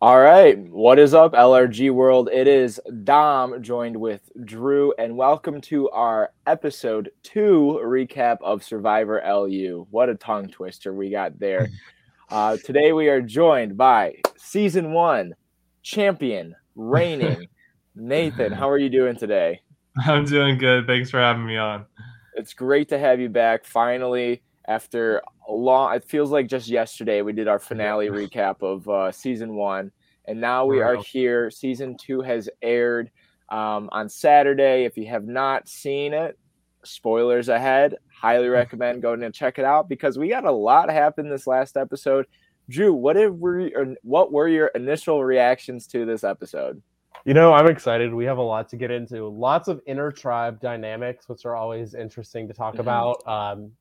All right. What is up, LRG world? It is Dom joined with Drew, and welcome to our episode two recap of Survivor LU. What a tongue twister we got there. Uh, today we are joined by season one champion, reigning Nathan. How are you doing today? I'm doing good. Thanks for having me on. It's great to have you back finally after a long it feels like just yesterday we did our finale recap of uh, season one and now we are here season two has aired um, on saturday if you have not seen it spoilers ahead highly recommend going and check it out because we got a lot happen this last episode drew what were what were your initial reactions to this episode you know, I'm excited. We have a lot to get into. Lots of inner tribe dynamics, which are always interesting to talk mm-hmm. about. Um,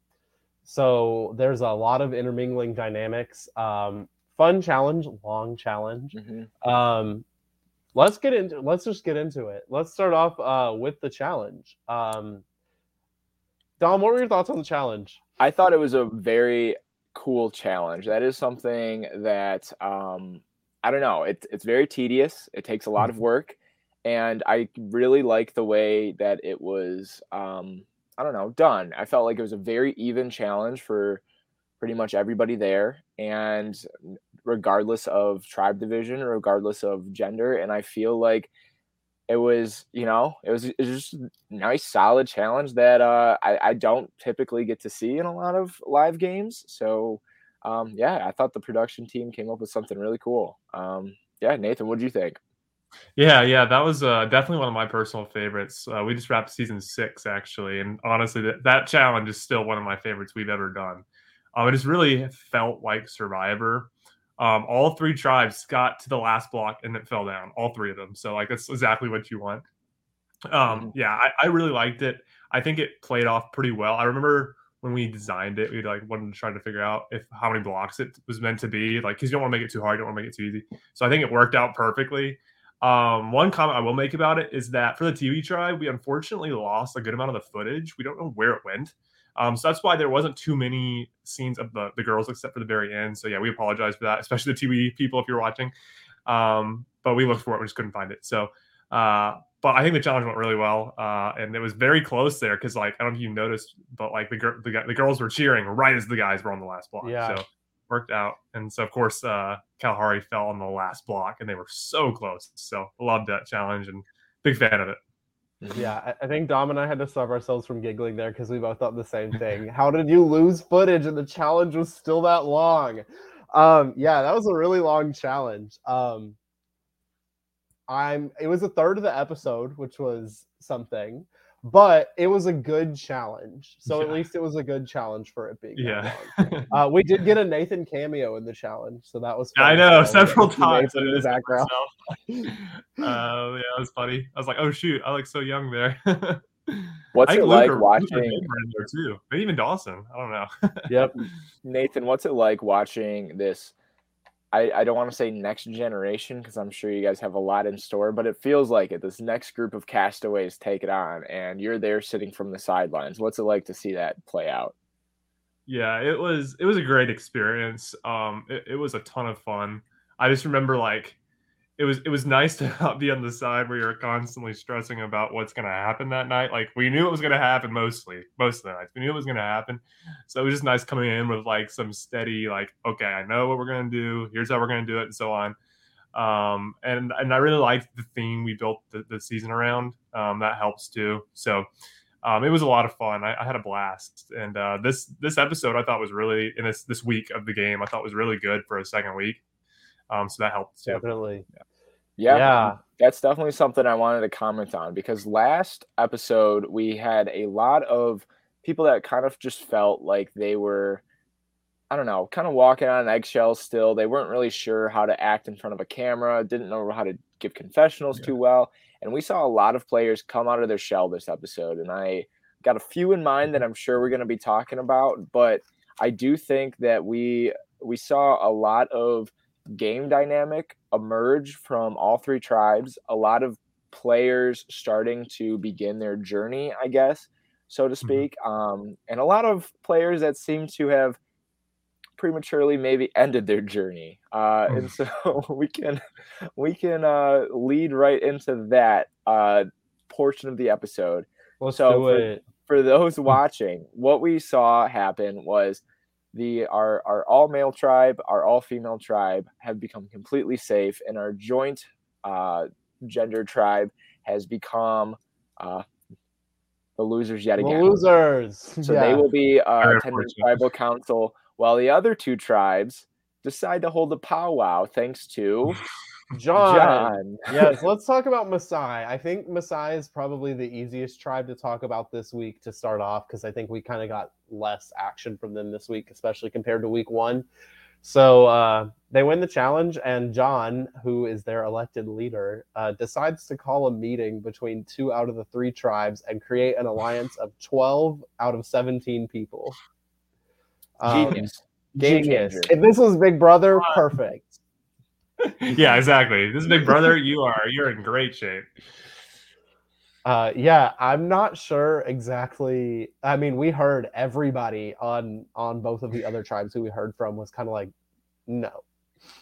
so there's a lot of intermingling dynamics. Um, fun challenge, long challenge. Mm-hmm. Um, let's get into. Let's just get into it. Let's start off uh, with the challenge. Um, Dom, what were your thoughts on the challenge? I thought it was a very cool challenge. That is something that um, I don't know. It's it's very tedious. It takes a lot of mm-hmm. work, and I really like the way that it was. Um, I don't know, done. I felt like it was a very even challenge for pretty much everybody there, and regardless of tribe division, regardless of gender, and I feel like it was, you know, it was, it was just a nice, solid challenge that uh, I, I don't typically get to see in a lot of live games. So, um, yeah, I thought the production team came up with something really cool. Um, yeah, Nathan, what do you think? Yeah, yeah, that was uh, definitely one of my personal favorites. Uh, we just wrapped season six actually, and honestly, that, that challenge is still one of my favorites we've ever done. Um, it just really felt like Survivor. Um, all three tribes got to the last block and it fell down. All three of them. So like that's exactly what you want. Um, mm-hmm. yeah, I, I really liked it. I think it played off pretty well. I remember when we designed it, we like wanted to try to figure out if how many blocks it was meant to be. Like, because you don't want to make it too hard, you don't want to make it too easy. So I think it worked out perfectly. Um, one comment I will make about it is that for the Tiwi tribe, we unfortunately lost a good amount of the footage. We don't know where it went. Um, so that's why there wasn't too many scenes of the, the girls except for the very end. So yeah, we apologize for that, especially the Tiwi people if you're watching. Um, but we looked for it, we just couldn't find it. So, uh, but I think the challenge went really well, uh, and it was very close there because like I don't know if you noticed, but like the, the the girls were cheering right as the guys were on the last block. Yeah. So worked out. And so, of course, uh, Kalahari fell on the last block, and they were so close. So, loved that challenge and big fan of it. Yeah, I think Dom and I had to stop ourselves from giggling there because we both thought the same thing. How did you lose footage and the challenge was still that long? Um, yeah, that was a really long challenge. Um, I'm. It was a third of the episode, which was something but it was a good challenge. So yeah. at least it was a good challenge for it being. Yeah. uh, we did get a Nathan cameo in the challenge, so that was. I know several times in the background. uh, yeah, it was funny. I was like, oh shoot, I look so young there. What's it like watching? There too. Maybe even Dawson. I don't know. yep. Nathan, what's it like watching this I, I don't want to say next generation because I'm sure you guys have a lot in store, but it feels like it. This next group of castaways take it on, and you're there sitting from the sidelines. What's it like to see that play out? Yeah, it was it was a great experience. Um, it, it was a ton of fun. I just remember like it was it was nice to not be on the side where you're constantly stressing about what's going to happen that night. Like we knew it was going to happen mostly, most of the nights. We knew it was going to happen, so it was just nice coming in with like some steady, like, okay, I know what we're going to do. Here's how we're going to do it, and so on. Um, and and I really liked the theme we built the, the season around. Um, that helps too. So. Um, it was a lot of fun. I, I had a blast, and uh, this this episode I thought was really in this this week of the game I thought was really good for a second week. Um, so that helped too. Definitely. Yeah. Yeah, yeah, that's definitely something I wanted to comment on because last episode we had a lot of people that kind of just felt like they were, I don't know, kind of walking on eggshells still. They weren't really sure how to act in front of a camera, didn't know how to give confessionals yeah. too well. And we saw a lot of players come out of their shell this episode. And I got a few in mind that I'm sure we're going to be talking about. But I do think that we we saw a lot of game dynamic emerge from all three tribes. A lot of players starting to begin their journey, I guess, so to mm-hmm. speak. Mm-hmm. Um, and a lot of players that seem to have prematurely maybe ended their journey. Uh, and so we can we can uh, lead right into that uh, portion of the episode. Let's So for- For those watching, what we saw happen was the our our all male tribe, our all female tribe have become completely safe, and our joint uh, gender tribe has become uh, the losers yet The again. losers. So yeah. they will be uh, Very attending tribal council, while the other two tribes decide to hold a powwow thanks to John. John. yes, let's talk about Masai. I think Masai is probably the easiest tribe to talk about this week to start off because I think we kind of got less action from them this week, especially compared to week one. So uh, they win the challenge, and John, who is their elected leader, uh, decides to call a meeting between two out of the three tribes and create an alliance of 12 out of 17 people. Um, Genius. Genius. If this was Big Brother, perfect. Yeah, exactly. This is Big Brother. You are you're in great shape. Uh, yeah, I'm not sure exactly. I mean, we heard everybody on on both of the other tribes who we heard from was kind of like, no,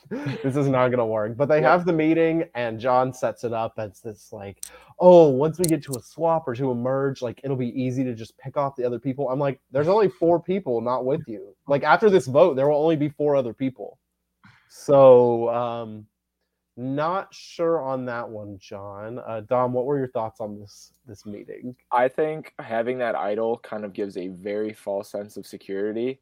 this is not gonna work. But they Yeah. have the meeting, and John sets it up as this like, oh, once we get to a swap or to a merge, like it'll be easy to just pick off the other people. I'm like, there's only four people not with you. Like after this vote, there will only be four other people. So, um, not sure on that one, John. Uh, Dom, what were your thoughts on this this meeting? I think having that idol kind of gives a very false sense of security.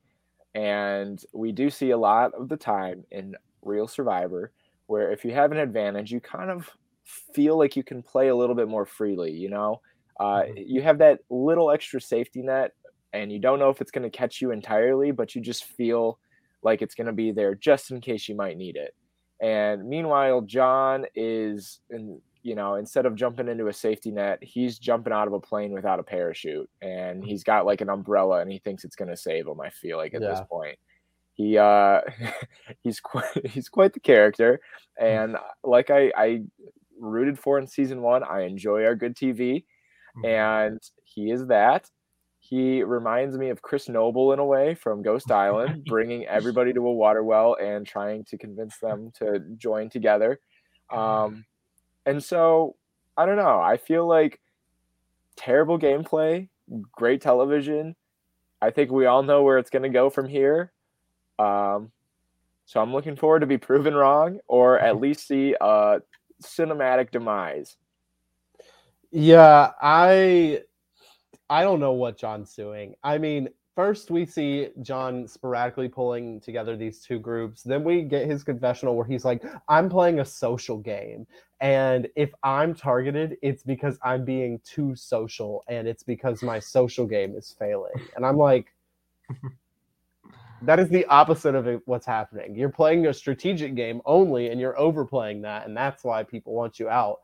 And we do see a lot of the time in Real Survivor where if you have an advantage, you kind of feel like you can play a little bit more freely, you know? Uh, you have that little extra safety net, and you don't know if it's going to catch you entirely, but you just feel like it's going to be there just in case you might need it. And meanwhile, John is, in, you know, instead of jumping into a safety net, he's jumping out of a plane without a parachute, and he's got like an umbrella, and he thinks it's going to save him. I feel like at this point, he uh, he's quite he's quite the character, and like I I rooted for in season one, I enjoy our good TV, Mm-hmm. and he is that. He reminds me of Chris Noble in a way from Ghost Island, bringing everybody to a water well and trying to convince them to join together. Um, and so I don't know. I feel like terrible gameplay, great television. I think we all know where it's going to go from here. Um, so I'm looking forward to be proven wrong or at least see a cinematic demise. Yeah, I I don't know what John's doing. I mean, first we see John sporadically pulling together these two groups. Then we get his confessional where he's like, "I'm playing a social game, and if I'm targeted, it's because I'm being too social, and it's because my social game is failing." And I'm like. That is the opposite of what's happening. You're playing a strategic game only, and you're overplaying that, and that's why people want you out.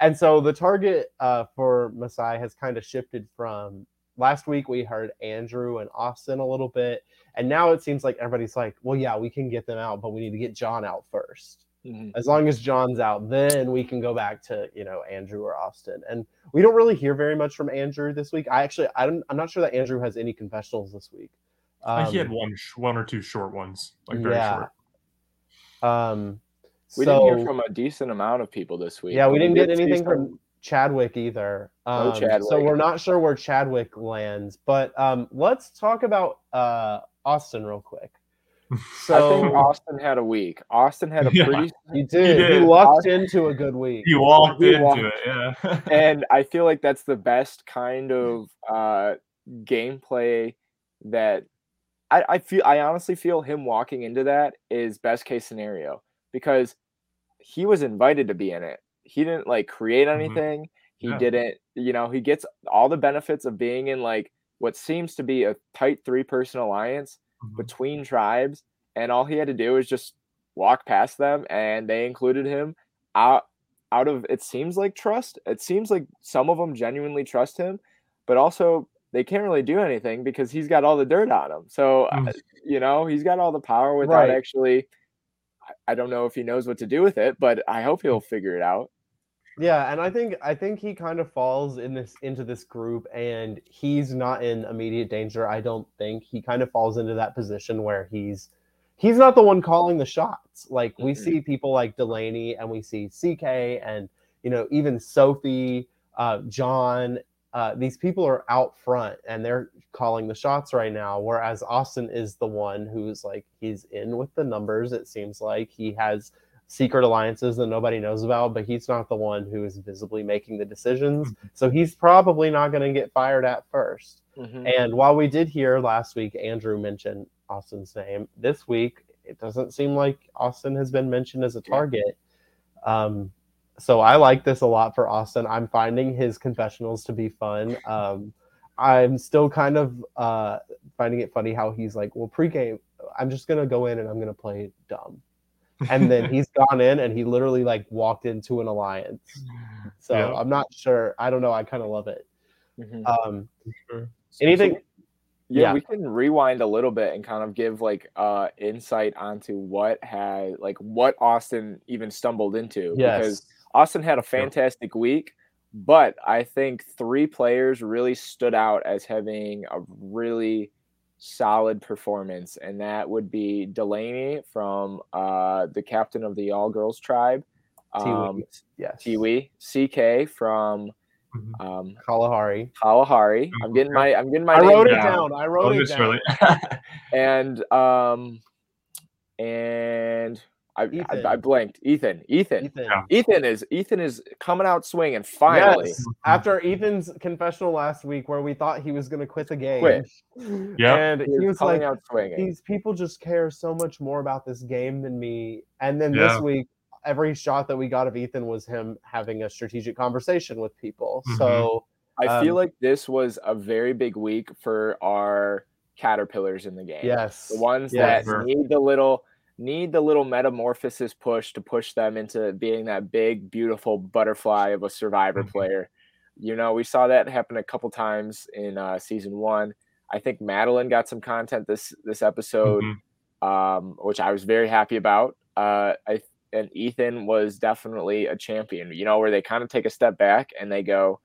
And so the target uh, for Masai has kind of shifted from last week. We heard Andrew and Austin a little bit, and now it seems like everybody's like, "Well, yeah, we can get them out, but we need to get John out first. Mhm. As long as John's out, then we can go back to you know Andrew or Austin." And we don't really hear very much from Andrew this week. I actually, I don't, I'm not sure that Andrew has any confessionals this week. I think he had Um, one, sh- one or two short ones, like very yeah. short. Um, We so, didn't hear from a decent amount of people this week. Yeah, we didn't get did anything some- from Chadwick either. No Um, So we're not sure where Chadwick lands, but um, let's talk about uh, Austin real quick. I think Austin had a week. Austin had a Yeah. pretty, he did. You did. lucked into a good week. You walked He into walked- it, yeah. and I feel like that's the best kind of uh, gameplay that I, I feel. I honestly feel him walking into that is best case scenario because he was invited to be in it. He didn't like create Mhm. anything. He Yeah. didn't. You know, he gets all the benefits of being in like what seems to be a tight three person alliance Mhm. between tribes, and all he had to do was just walk past them, and they included him out out of it seems like trust. It seems like some of them genuinely trust him, but also they can't really do anything because he's got all the dirt on him. So uh, Mm. you know he's got all the power without Right. actually. I- don't know if he knows what to do with it, but I hope he'll figure it out. Yeah, and I think I think he kind of falls in this into this group, and he's not in immediate danger. I don't think he kind of falls into that position where he's he's not the one calling the shots. Like we Mhm. see people like Delaney and we see CK and you know even Sophie, uh, John. Uh, these people are out front and they're calling the shots right now. Whereas Austin is the one who's like he's in with the numbers. It seems like he has secret alliances that nobody knows about, but he's not the one who is visibly making the decisions. So he's probably not going to get fired at first. Mhm. And while we did hear last week Andrew mention Austin's name, this week it doesn't seem like Austin has been mentioned as a target. Um, so I like this a lot for Austin. I'm finding his confessionals to be fun. Um, I'm still kind of uh, finding it funny how he's like, well, pregame, I'm just gonna go in and I'm gonna play dumb, and then he's gone in and he literally like walked into an alliance. So Yeah. I'm not sure. I don't know. I kind of love it. Mhm. Um, Sure. So- anything? so- yeah, yeah. we can rewind a little bit and kind of give like uh insight onto what had like what Austin even stumbled into because Yes. Austin had a fantastic week, but I think three players really stood out as having a really solid performance, and that would be Delaney from uh, the captain of the All Girls Tribe, Tiwi. um, Yes. Tiwi, CK from Mhm. um, Kalahari. Kalahari. I'm getting my I'm getting my I name wrote it down. down. I wrote Oh, it down. Shirley. and um, and I, Ethan. I I blanked. Ethan. Ethan. Ethan. Yeah. Ethan is Ethan is coming out swinging finally. Yes. After Ethan's confessional last week, where we thought he was going to quit the game, Quit. Yeah. and He he was coming like, out swinging. "These people just care so much more about this game than me." And then Yeah. this week, every shot that we got of Ethan was him having a strategic conversation with people. Mhm. So I feel um, like this was a very big week for our caterpillars in the game. yes, The ones Yeah, that sure. need the little need the little metamorphosis push to push them into being that big, beautiful butterfly of a survivor Mhm. player. You know, we saw that happen a couple times in uh, season one. I think Madeline got some content this this episode, Mhm. um, which I was very happy about. Uh, I and Ethan was definitely a champion. You know, where they kind of take a step back and they go,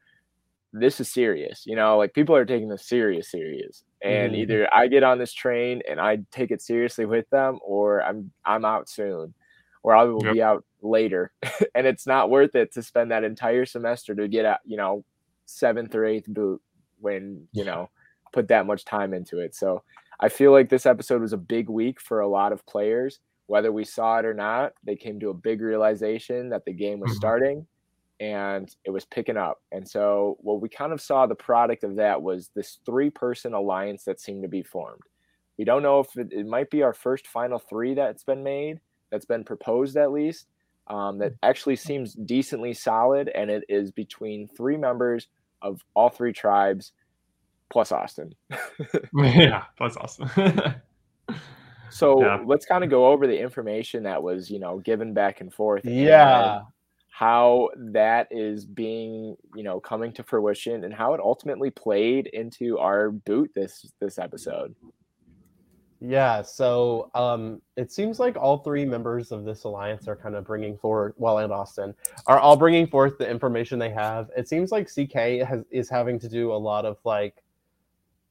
"This is serious." You know, like people are taking this serious, serious. And Mhm. either I get on this train and I take it seriously with them, or I'm I'm out soon, or I will Yep. be out later. and it's not worth it to spend that entire semester to get out, you know, seventh or eighth boot when you know put that much time into it. So I feel like this episode was a big week for a lot of players. Whether we saw it or not, they came to a big realization that the game was Mhm. starting and it was picking up. And so what we kind of saw the product of that was this three person alliance that seemed to be formed. We don't know if it, it might be our first final three that's been made, that's been proposed at least. Um, that actually seems decently solid, and it is between three members of all three tribes plus Austin. yeah, that's awesome. So Yeah. let's kind of go over the information that was, you know, given back and forth. and yeah, how that is being, you know, coming to fruition and how it ultimately played into our boot this this episode. Yeah, so um, it seems like all three members of this alliance are kind of bringing forward, well, and Austin are all bringing forth the information they have. It seems like CK has, is having to do a lot of like,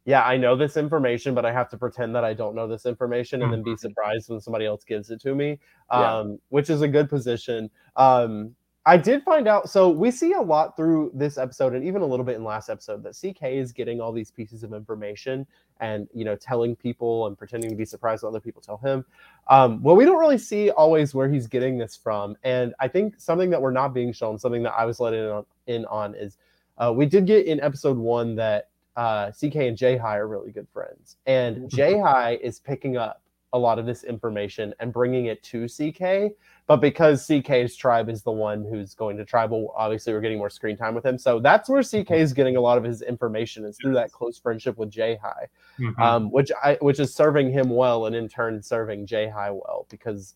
yeah, I know this information, but I have to pretend that I don't know this information and then be Mhm. surprised when somebody else gives it to me, Yeah. um, which is a good position. Um, I did find out. So we see a lot through this episode, and even a little bit in last episode, that CK is getting all these pieces of information and you know telling people and pretending to be surprised when other people tell him. Um, well, we don't really see always where he's getting this from, and I think something that we're not being shown, something that I was let in on, in on is uh, we did get in episode one that uh, CK and J High are really good friends, and J High is picking up a lot of this information and bringing it to CK. But because CK's tribe is the one who's going to tribal, obviously we're getting more screen time with him. So that's where CK is getting a lot of his information is through that close friendship with J High, Mhm. um, which I which is serving him well and in turn serving J High well because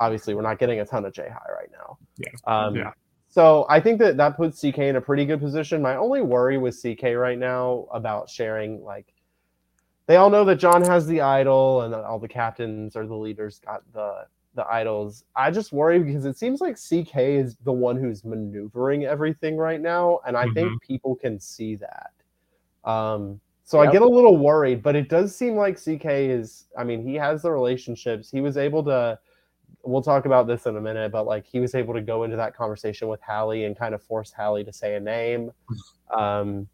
obviously we're not getting a ton of J High right now. Yeah. Um, Yeah. So I think that that puts CK in a pretty good position. My only worry with CK right now about sharing like they all know that John has the idol and that all the captains or the leaders got the the idols. I just worry because it seems like CK is the one who's maneuvering everything right now, and I think people can see that. Um, So Yep. I get a little worried, but it does seem like CK is. I mean, he has the relationships. He was able to. We'll talk about this in a minute, but like he was able to go into that conversation with Hallie and kind of force Hallie to say a name. Um,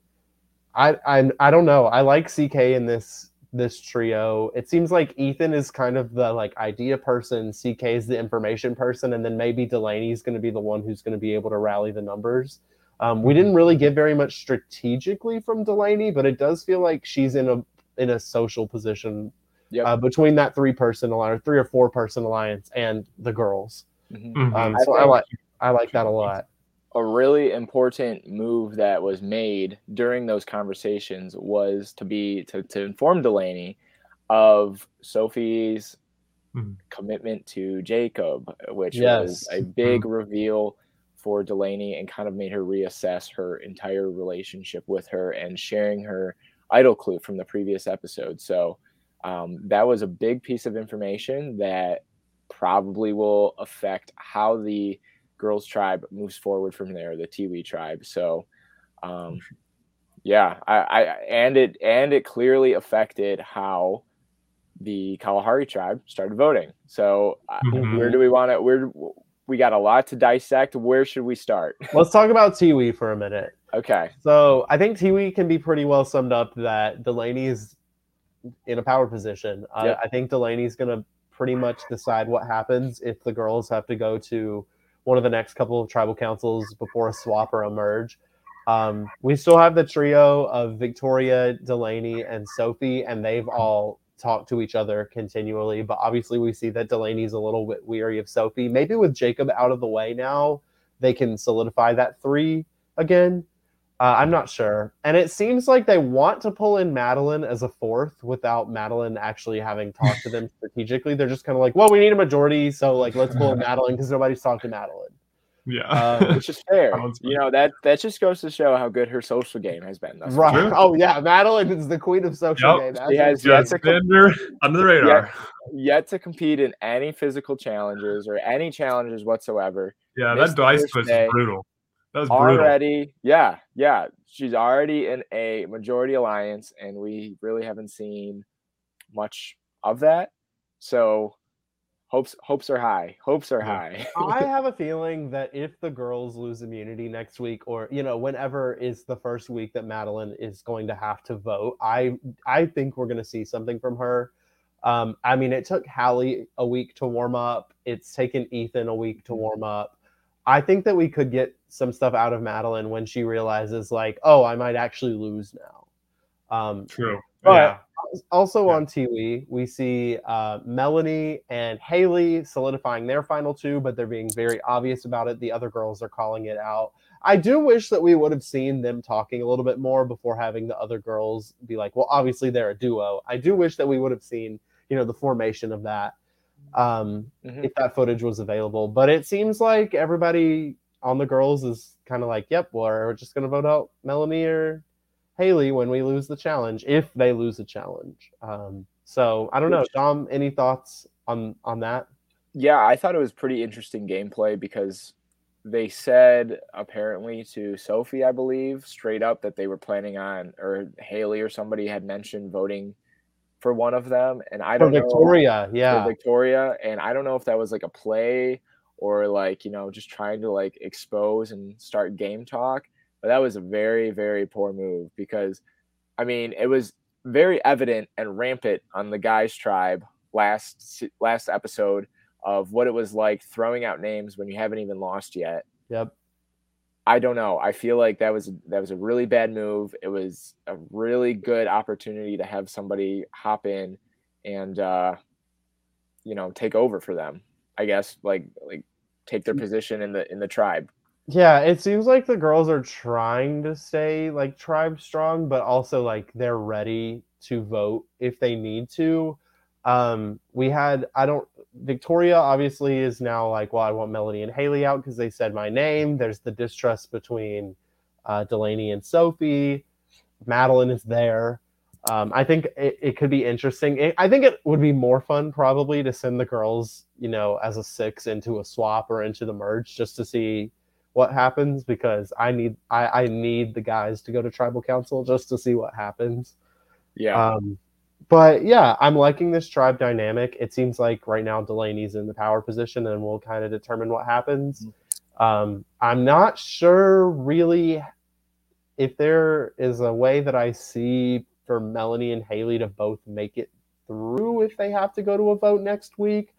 I I I don't know. I like CK in this this trio. It seems like Ethan is kind of the like idea person, CK is the information person, and then maybe Delaney's going to be the one who's going to be able to rally the numbers. Um, we didn't really get very much strategically from Delaney, but it does feel like she's in a in a social position Yep. uh, between that three person alliance, three or four person alliance, and the girls. Mhm. Mhm. Um, I so I like I like that a lot. A really important move that was made during those conversations was to be to, to inform Delaney of Sophie's Mhm. commitment to Jacob, which Yes. was a big reveal for Delaney and kind of made her reassess her entire relationship with her and sharing her idol clue from the previous episode. So um, that was a big piece of information that probably will affect how the girls tribe moves forward from there the tiwi tribe. So um yeah I, I and it and it clearly affected how the kalahari tribe started voting. So Mhm. where do we want to where we got a lot to dissect. Where should we start? Let's talk about Tiwi for a minute. okay. So I think Tiwi can be pretty well summed up that Delaney is in a power position. Uh, I think Delaney's going to pretty much decide what happens if the girls have to go to one of the next couple of tribal councils before a swap or a merge. Um, we still have the trio of Victoria, Delaney, and Sophie, and they've all talked to each other continually. But obviously, we see that Delaney's a little bit weary of Sophie. Maybe with Jacob out of the way now, they can solidify that three again. Uh, I'm not sure. And it seems like they want to pull in Madeline as a fourth without Madeline actually having talked to them strategically. They're just kind of like, well, we need a majority, so like let's pull in Madeline because nobody's talked to Madeline. Yeah. Uh, which is fair you know that that just goes to show how good her social game has been far. Right. True. Oh yeah, Madeline is the queen of social Yep. game. That's She has yet to com- under, the radar. yet to compete in any physical challenges or any challenges whatsoever Yeah, Missed that dice first twist day. is brutal. That was brutal. already yeah yeah she's already in a majority alliance and we really haven't seen much of that so hopes hopes are high hopes are high I have a feeling that if the girls lose immunity next week, or you know, whenever is the first week that Madeline is going to have to vote, I I think we're going to see something from her. Um, I mean, it took Hallie a week to warm up. It's taken Ethan a week to warm up. I think that we could get some stuff out of Madeline when she realizes, like, oh, I might actually lose now. Um, True. But- yeah. also Yeah. on Tiwi, we see uh, Melanie and Haley solidifying their final two, but they're being very obvious about it. The other girls are calling it out. I do wish that we would have seen them talking a little bit more before having the other girls be like, well, obviously they're a duo. I do wish that we would have seen, you know, the formation of that um, Mhm. if that footage was available. But it seems like everybody on the girls is kind of like, yep, we're just going to vote out Melanie or Haley when we lose the challenge, if they lose the challenge. Um, so I don't know, Dom. Any thoughts on on that? yeah i thought it was pretty interesting gameplay because they said apparently to sophie i believe straight up that they were planning on or haley or somebody had mentioned voting for one of them and i don't know Victoria, for yeah, Victoria, and I don't know if that was like a play or like you know just trying to like expose and start game talk, but that was a very very poor move because, I mean, it was very evident and rampant on the guys' tribe last last episode of what it was like throwing out names when you haven't even lost yet. yep. I don't know. I feel like that was that was a really bad move. It was a really good opportunity to have somebody hop in and uh you know, take over for them. I guess like like take their position in the in the tribe. Yeah, it seems like the girls are trying to stay like tribe strong, but also like they're ready to vote if they need to. Um, we had I don't Victoria obviously is now like, well, I want Melody and Haley out because they said my name. There's the distrust between uh, Delaney and Sophie. Madeline is there. Um, I think it, it could be interesting. It, I think it would be more fun probably to send the girls, you know, as a six into a swap or into the merge just to see what happens because I need I, I need the guys to go to tribal council just to see what happens. Yeah. Um, but yeah, I'm liking this tribe dynamic. It seems like right now Delaney's in the power position, and we'll kind of determine what happens. Um, I'm not sure really if there is a way that I see for Melanie and Haley to both make it through if they have to go to a vote next week.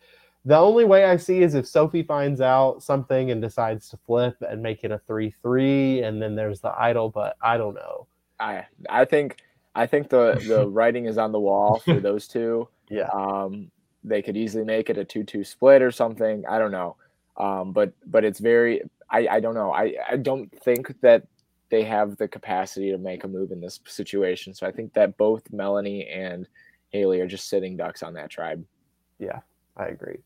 The only way I see is if Sophie finds out something and decides to flip and make it a 3 3, and then there's the idol, but I don't know. I I think I think the the writing is on the wall for those two. Yeah. Um, they could easily make it a two-two split or something. I don't know. Um, but but it's very I I don't know. I I don't think that they have the capacity to make a move in this situation. So I think that both Melanie and Haley are just sitting ducks on that tribe. Yeah, I agree.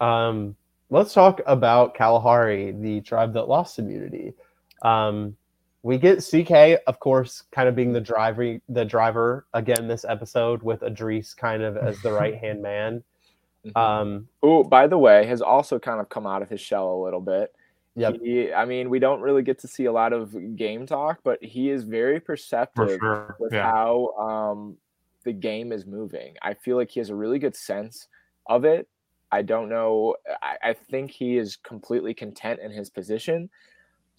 Um, let's talk about Kalahari, the tribe that lost immunity. Um, we get CK, of course, kind of being the driver, the driver again this episode with Idris kind of as the right hand man. Um, Who, by the way, has also kind of come out of his shell a little bit. Yep. He, I mean, we don't really get to see a lot of game talk, but he is very perceptive sure. with Yeah. how um, the game is moving. I feel like he has a really good sense of it. I don't know. I, I think he is completely content in his position.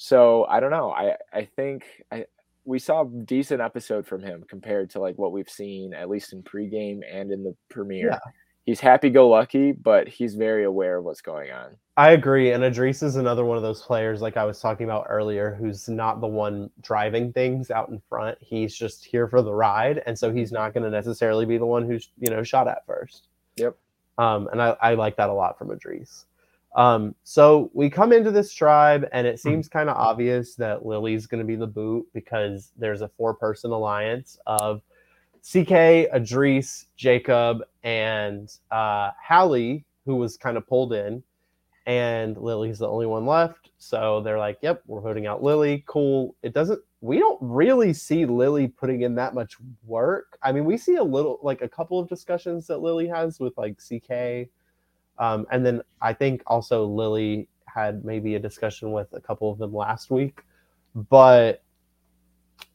So I don't know. I I think I we saw a decent episode from him compared to like what we've seen at least in pregame and in the premiere. Yeah. He's happy go lucky, but he's very aware of what's going on. I agree, and Idris is another one of those players, like I was talking about earlier, who's not the one driving things out in front. He's just here for the ride, and so he's not going to necessarily be the one who's you know shot at first. Yep. Um, and I, I like that a lot from Idris. Um, so we come into this tribe, and it seems kind of obvious that Lily's going to be the boot because there's a four-person alliance of CK, Idris, Jacob, and uh, Hallie, who was kind of pulled in, and Lily's the only one left. So they're like, "Yep, we're voting out Lily. Cool." It doesn't. We don't really see Lily putting in that much work. I mean, we see a little, like a couple of discussions that Lily has with like CK, um, and then I think also Lily had maybe a discussion with a couple of them last week, but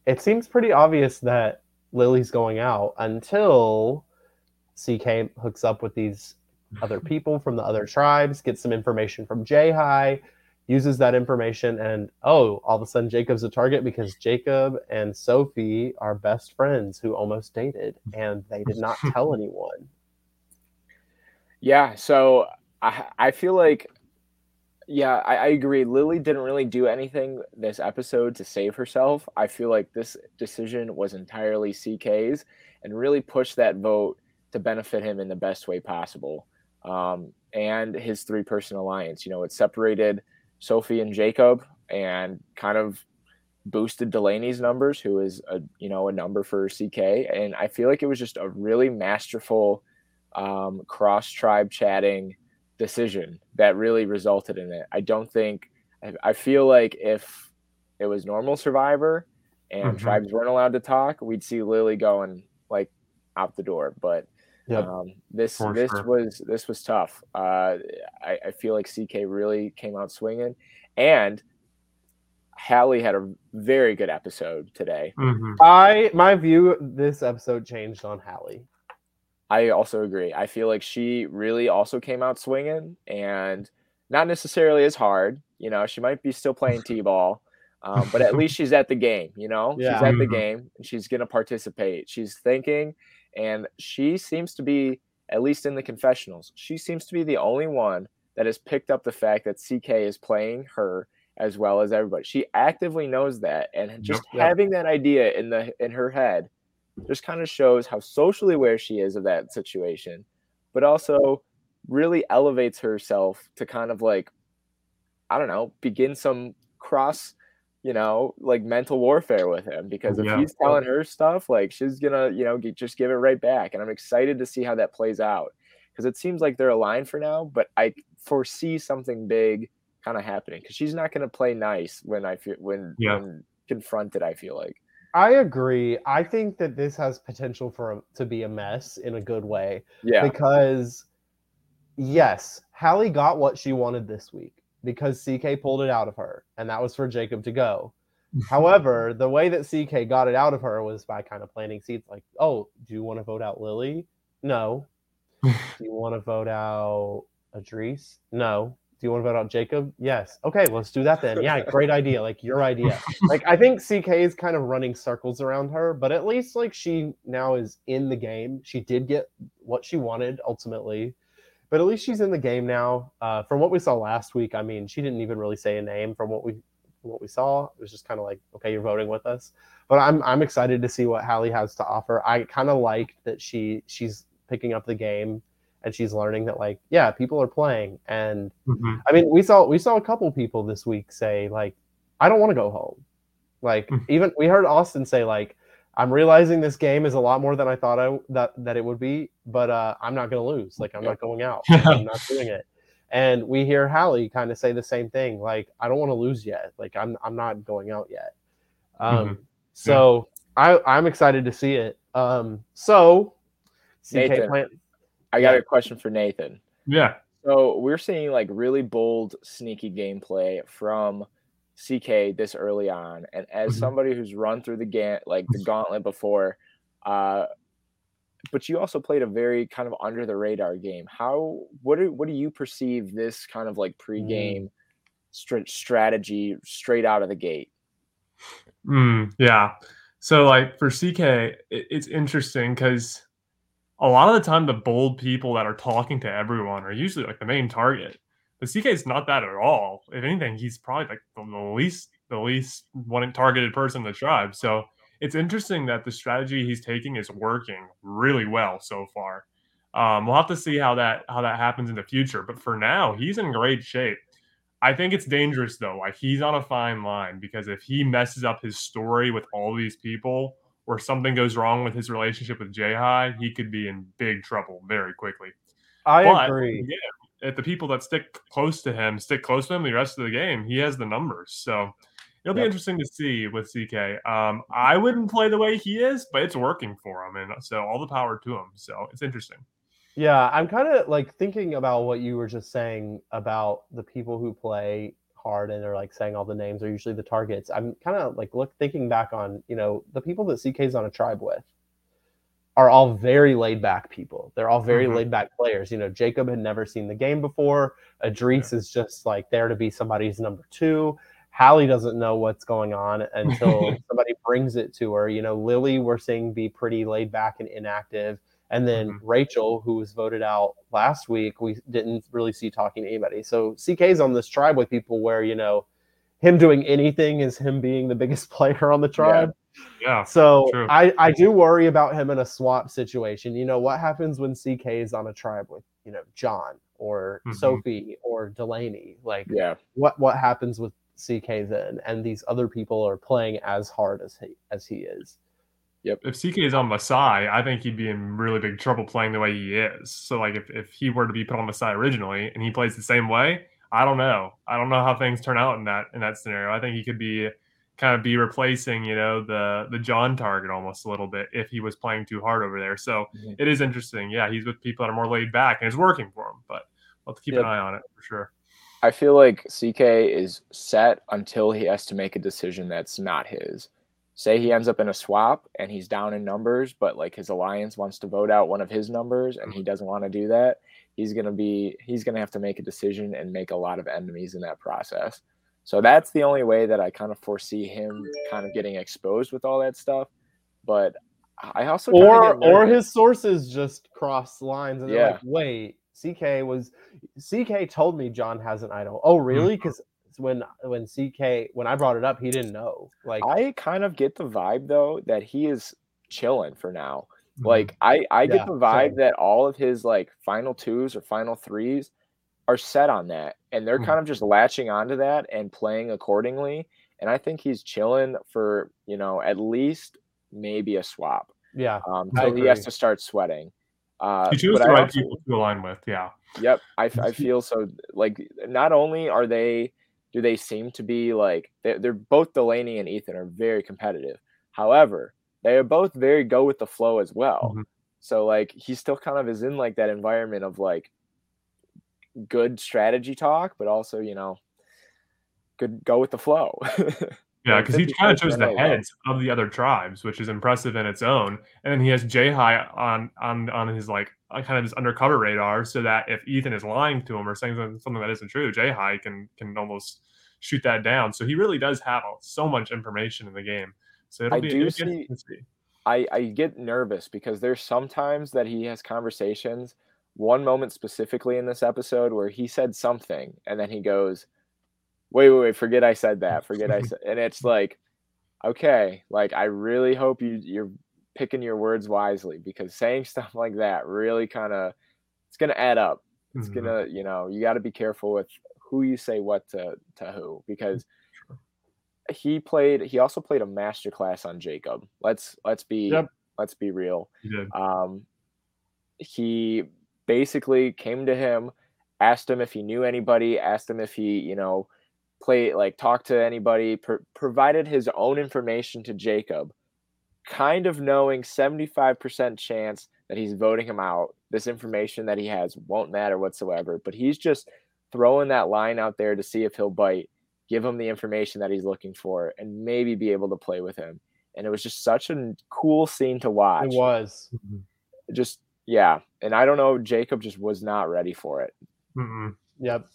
it seems pretty obvious that Lily's going out until CK hooks up with these other people from the other tribes, gets some information from J High, uses that information, and oh, all of a sudden Jacob's a target because Jacob and Sophie are best friends who almost dated, and they did not tell anyone. Yeah, so I I feel like yeah, I, I agree. Lily didn't really do anything this episode to save herself. I feel like this decision was entirely CK's and really pushed that vote to benefit him in the best way possible. Um, and his three person alliance, you know, it separated Sophie and Jacob and kind of boosted Delaney's numbers, who is a you know a number for CK. And I feel like it was just a really masterful um, cross tribe chatting decision that really resulted in it. I don't think I, I feel like if it was normal Survivor and Mhm. tribes weren't allowed to talk, we'd see Lily going like out the door. But Yep. um, this For this sure. was this was tough. Uh, I, I feel like CK really came out swinging, and Hallie had a very good episode today. Mhm. I my view this episode changed on Hallie. I also agree. I feel like she really also came out swinging and not necessarily as hard. You know, she might be still playing t-ball, um, but at least she's at the game. You know, Yeah. she's at the Mhm. game and she's going to participate. She's thinking, and she seems to be at least in the confessionals. She seems to be the only one that has picked up the fact that CK is playing her as well as everybody. She actively knows that, and just Yep. having that idea in the in her head just kind of shows how socially aware she is of that situation, but also really elevates herself to kind of like, I don't know, begin some cross, you know, like mental warfare with him. Because if Yeah. he's telling her stuff, like she's gonna, you know, g- just give it right back. And I'm excited to see how that plays out because it seems like they're aligned for now, but I foresee something big kind of happening because she's not gonna play nice when I feel when Yeah. when confronted. I feel like. I agree. I think that this has potential for a, to be a mess in a good way Yeah. because yes, Hallie got what she wanted this week because CK pulled it out of her, and that was for Jacob to go. However, the way that CK got it out of her was by kind of planting seeds like, oh, do you want to vote out Lily? No. do you want to vote out Idris? No. Do you want to vote out Jacob? Yes. Okay, let's do that then. Yeah, great idea. Like your idea. Like I think CK is kind of running circles around her, but at least like she now is in the game. She did get what she wanted ultimately, but at least she's in the game now. Uh, from what we saw last week, I mean, she didn't even really say a name. From what we from what we saw, it was just kind of like, okay, you're voting with us. But I'm I'm excited to see what Hallie has to offer. I kind of like that she she's picking up the game and she's learning that like yeah people are playing. And mm-hmm. i mean we saw we saw a couple people this week say like i don't want to go home. Like mm-hmm. even we heard austin say like i'm realizing this game is a lot more than i thought i that that it would be but uh i'm not gonna lose. Like i'm not going out. I'm not doing it. And we hear hallie kind of say the same thing like i don't want to lose yet. Like i'm i'm not going out yet. Um mm-hmm. so yeah. i i'm excited to see it. Um so CK plant, I got a question for Nathan. Yeah. So we're seeing like really bold, sneaky gameplay from CK this early on, and as mm-hmm. somebody who's run through the gant like the gauntlet before, uh, but you also played a very kind of under the radar game. How what do what do you perceive this kind of like pregame mm. st- strategy straight out of the gate? Mm, yeah. So like for CK, it, it's interesting because a lot of the time the bold people that are talking to everyone are usually like the main target. But CK is not that at all. If anything, he's probably like the least the least one targeted person in the tribe. So it's interesting that the strategy he's taking is working really well so far. Um, we'll have to see how that how that happens in the future. But for now, he's in great shape. I think it's dangerous though. Like he's on a fine line because if he messes up his story with all these people, or something goes wrong with his relationship with Jai High, he could be in big trouble very quickly. I but, agree. Yeah, if the people that stick close to him stick close to him the rest of the game, he has the numbers. So it'll yep. be interesting to see with CK. Um, I wouldn't play the way he is, but it's working for him, and so all the power to him. So it's interesting. Yeah, I'm kind of like thinking about what you were just saying about the people who play hard and they're like saying all the names are usually the targets. I'm kind of like look thinking back on, you know, the people that CK's on a tribe with are all very laid back people. They're all very mm-hmm. laid back players. You know, Jacob had never seen the game before. Idris yeah. is just like there to be somebody's number two. Hallie doesn't know what's going on until somebody brings it to her. You know, Lily we're seeing be pretty laid back and inactive. And then mm-hmm. Rachel, who was voted out last week, we didn't really see talking to anybody. So CK's on this tribe with people where, you know, him doing anything is him being the biggest player on the tribe. Yeah. yeah so I, I do worry about him in a swap situation. You know, what happens when CK is on a tribe with, you know, John or mm-hmm. Sophie or Delaney? Like, yeah, what what happens with CK then? And these other people are playing as hard as he as he is. Yep. If CK is on Masai, I think he'd be in really big trouble playing the way he is. So like if, if he were to be put on Masai originally and he plays the same way, I don't know. I don't know how things turn out in that in that scenario. I think he could be kind of be replacing, you know, the the John target almost a little bit if he was playing too hard over there. So mm-hmm. it is interesting. Yeah, he's with people that are more laid back and it's working for him. But we'll have to keep yep. an eye on it for sure. I feel like CK is set until he has to make a decision that's not his say he ends up in a swap and he's down in numbers, but like his alliance wants to vote out one of his numbers and he mm-hmm. doesn't want to do that, he's gonna be he's gonna have to make a decision and make a lot of enemies in that process. So that's the only way that I kind of foresee him kind of getting exposed with all that stuff. But I also or or his sources just cross lines and they're like, wait, CK was CK told me John has an idol. Oh, really? Because mm-hmm when when CK when I brought it up, he didn't know. Like I kind of get the vibe though that he is chilling for now. Mm-hmm. Like I I get yeah, the vibe same. that all of his like final twos or final threes are set on that, and they're mm-hmm. kind of just latching onto that and playing accordingly. And I think he's chilling for you know at least maybe a swap. Yeah, um, so he has to start sweating. Uh, you choose the right also, people to align with. Yeah. Yep, I, I feel so. Like, not only are they do they seem to be like they're, they're both Delaney and Ethan are very competitive. However, they are both very go with the flow as well. Mm-hmm. So like he still kind of is in like that environment of like good strategy talk, but also you know good go with the flow. Yeah, because he kind of chose the heads of the other tribes, which is impressive in its own. And then he has Jay High on on on his like uh, kind of his undercover radar, so that if Ethan is lying to him or saying something, that isn't true, Jay High can can almost shoot that down. So he really does have so much information in the game. So it'll I be, do it'll see- to see. I, I get nervous because there's sometimes that he has conversations. One moment specifically in this episode where he said something and then he goes, Wait, wait, wait, forget I said that. Forget I said and it's like, okay, like I really hope you you're picking your words wisely because saying stuff like that really kind of it's gonna add up. It's Mhm. gonna, you know, you gotta be careful with who you say what to to who because he played he also played a master class on Jacob. Let's let's be Yep. let's be real. Did. Um he basically came to him, asked him if he knew anybody, asked him if he, you know, play like talked to anybody, pr- provided his own information to Jacob, kind of knowing 75% chance that he's voting him out. This information that he has won't matter whatsoever, but he's just throwing that line out there to see if he'll bite, give him the information that he's looking for, and maybe be able to play with him. And it was just such a cool scene to watch. It was. Mm-hmm. Just yeah, and I don't know. Jacob just was not ready for it. Mm-mm. Yep.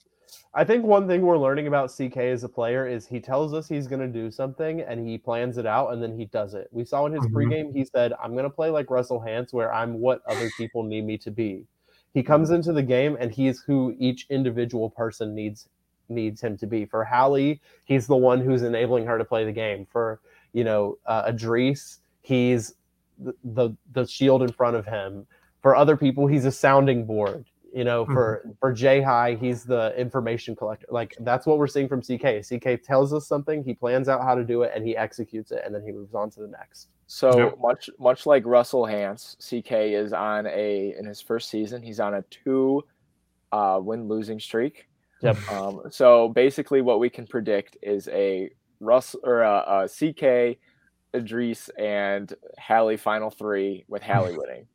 I think one thing we're learning about CK as a player is he tells us he's going to do something and he plans it out and then he does it. We saw in his Mhm. pregame, he said, I'm going to play like Russell Hantz, where I'm what other people need me to be. He comes into the game and he's who each individual person needs needs him to be. For Hallie, he's the one who's enabling her to play the game. For you know, uh, Idris, he's the, the the shield in front of him. For other people, he's a sounding board. You know, for for Jay High, he's the information collector. Like that's what we're seeing from CK. CK tells us something, he plans out how to do it, and he executes it, and then he moves on to the next. So Yep. much much like Russell Hantz, CK is on a in his first season, he's on a two uh, win losing streak. Yep. Um, so basically, what we can predict is a Russ or a, a CK, Idris, and Hallie final three with Hallie winning.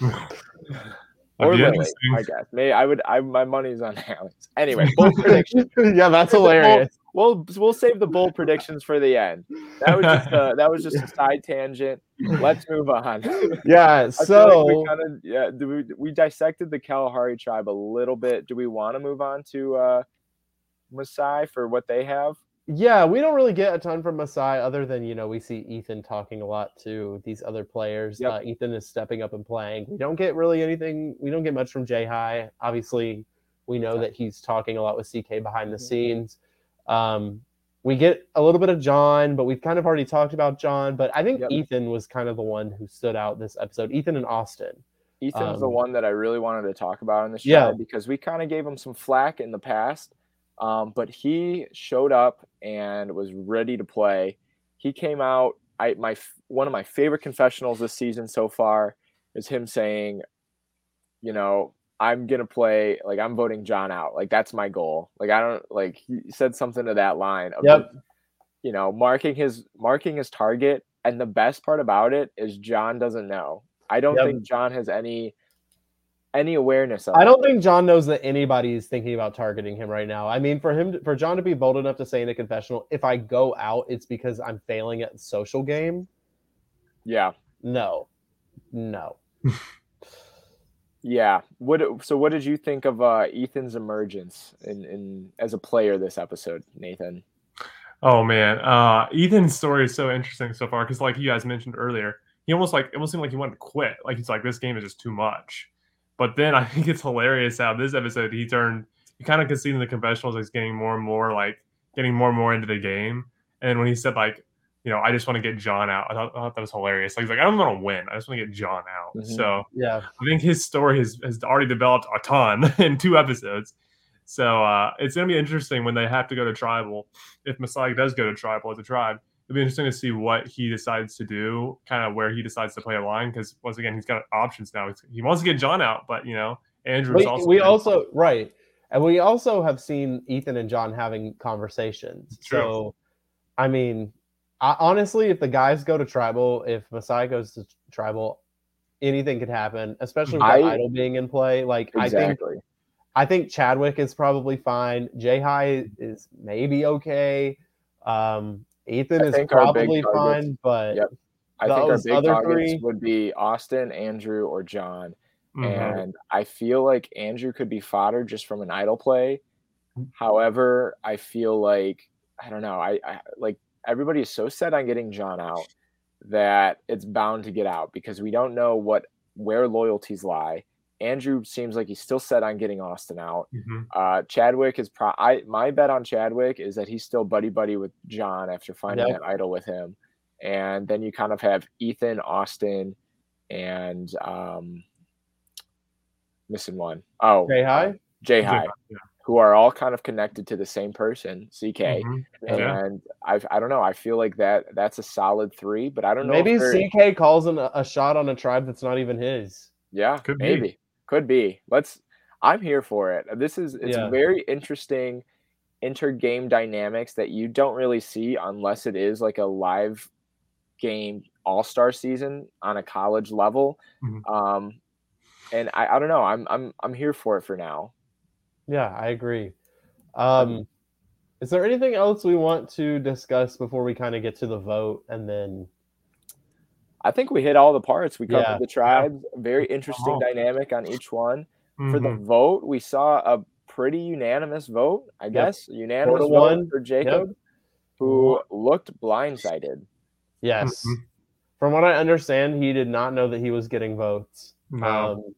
or That'd Lily. I guess. May I would I my money's on Hallie's. Anyway, bold predictions. yeah, that's Bold- hilarious. We'll we'll save the bold predictions for the end. That was just a, that was just a side tangent. Let's move on. Yeah, so like we kind of yeah, do we, we dissected the Kalahari tribe a little bit. Do we want to move on to uh Masai for what they have? Yeah, we don't really get a ton from Masai other than you know we see Ethan talking a lot to these other players. Yep. Uh, Ethan is stepping up and playing. We don't get really anything. We don't get much from Jay High. Obviously, we know that he's talking a lot with CK behind the Mhm. scenes. Um, we get a little bit of John, but we've kind of already talked about John. But I think Yep. Ethan was kind of the one who stood out this episode. Ethan and Austin. Ethan's the Um, one that I really wanted to talk about in this Yeah. because we kind of gave him some flack in the past. Um, but he showed up and was ready to play. He came out. I my one of my favorite confessionals this season so far is him saying, you know, I'm gonna play like I'm voting John out. Like that's my goal. Like I don't like he said something to that line of Yep. the- you know marking his marking his target. And the best part about it is John doesn't know. I don't Yep. think John has any any awareness of. I don't think John knows that anybody is thinking about targeting him right now. I mean, for him, to, for John to be bold enough to say in a confessional, if I go out, it's because I'm failing at social game. Yeah, No, no. yeah. What? So, what did you think of uh, Ethan's emergence in, in as a player this episode, Nathan? Oh man, uh, Ethan's story is so interesting so far because, like you guys mentioned earlier, he almost like it almost seemed like he wanted to quit. Like he's like, this game is just too much. But then I think it's hilarious how this episode he turned. You kind of could see in the confessionals he's getting more and more like getting more and more into the game. And when he said like, you know, I just want to get John out, I thought, I thought that was hilarious. Like he's like, I don't want to win, I just want to get John out. Mhm. So Yeah, I think his story has, has already developed a ton in two episodes. So uh, it's going to be interesting when they have to go to tribal. If Masai does go to tribal as a tribe, it'll be interesting to see what he decides to do, kind of where he decides to play a line. Because once again, he's got options now. He's, he wants to get John out, but you know, Andrew's we, also. we also right, and we also have seen Ethan and John having conversations. True. So, I mean, I, honestly, if the guys go to tribal, if Masai goes to tribal, anything could happen. Especially with that I- idol being in play. Like I think I think Chadwick is probably fine. Jay High is maybe okay. Um, Ethan is think our big probably fine, but Yep. I think our big other targets three- would be Austin, Andrew, or John. Mhm. And I feel like Andrew could be fodder just from an idol play. However, I feel like I don't know. I, I like everybody is so set on getting John out that it's bound to get out because we don't know what where loyalties lie. Andrew seems like he's still set on getting Austin out. Mhm. Uh, Chadwick is pro. I my bet on Chadwick is that he's still buddy buddy with John after finding Yep. that idol with him, and then you kind of have Ethan, Austin, and um, missing one. Oh, Jay High? Jay High, Yeah. who are all kind of connected to the same person, CK. Mhm. Yeah. And I I don't know. I feel like that that's a solid three, but I don't know. maybe CK calls in a, a shot on a tribe that's not even his. Yeah, Could be. Could be. Let's I'm here for it. This is it's Yeah. very interesting inter-game dynamics that you don't really see unless it is like a live game all-star season on a college level. Mhm. Um and I, I don't know. I'm I'm I'm here for it for now. Yeah, I agree. Um, is there anything else we want to discuss before we kind of get to the vote and then I think we hit all the parts. We covered Yeah. the tribes. Very interesting all. dynamic on each one. For the Mhm. vote, we saw a pretty unanimous vote, I guess. Unanimous vote one. for Jacob, who looked blindsided. yes, Mhm. from what I understand, he did not know that he was getting votes. No. Um,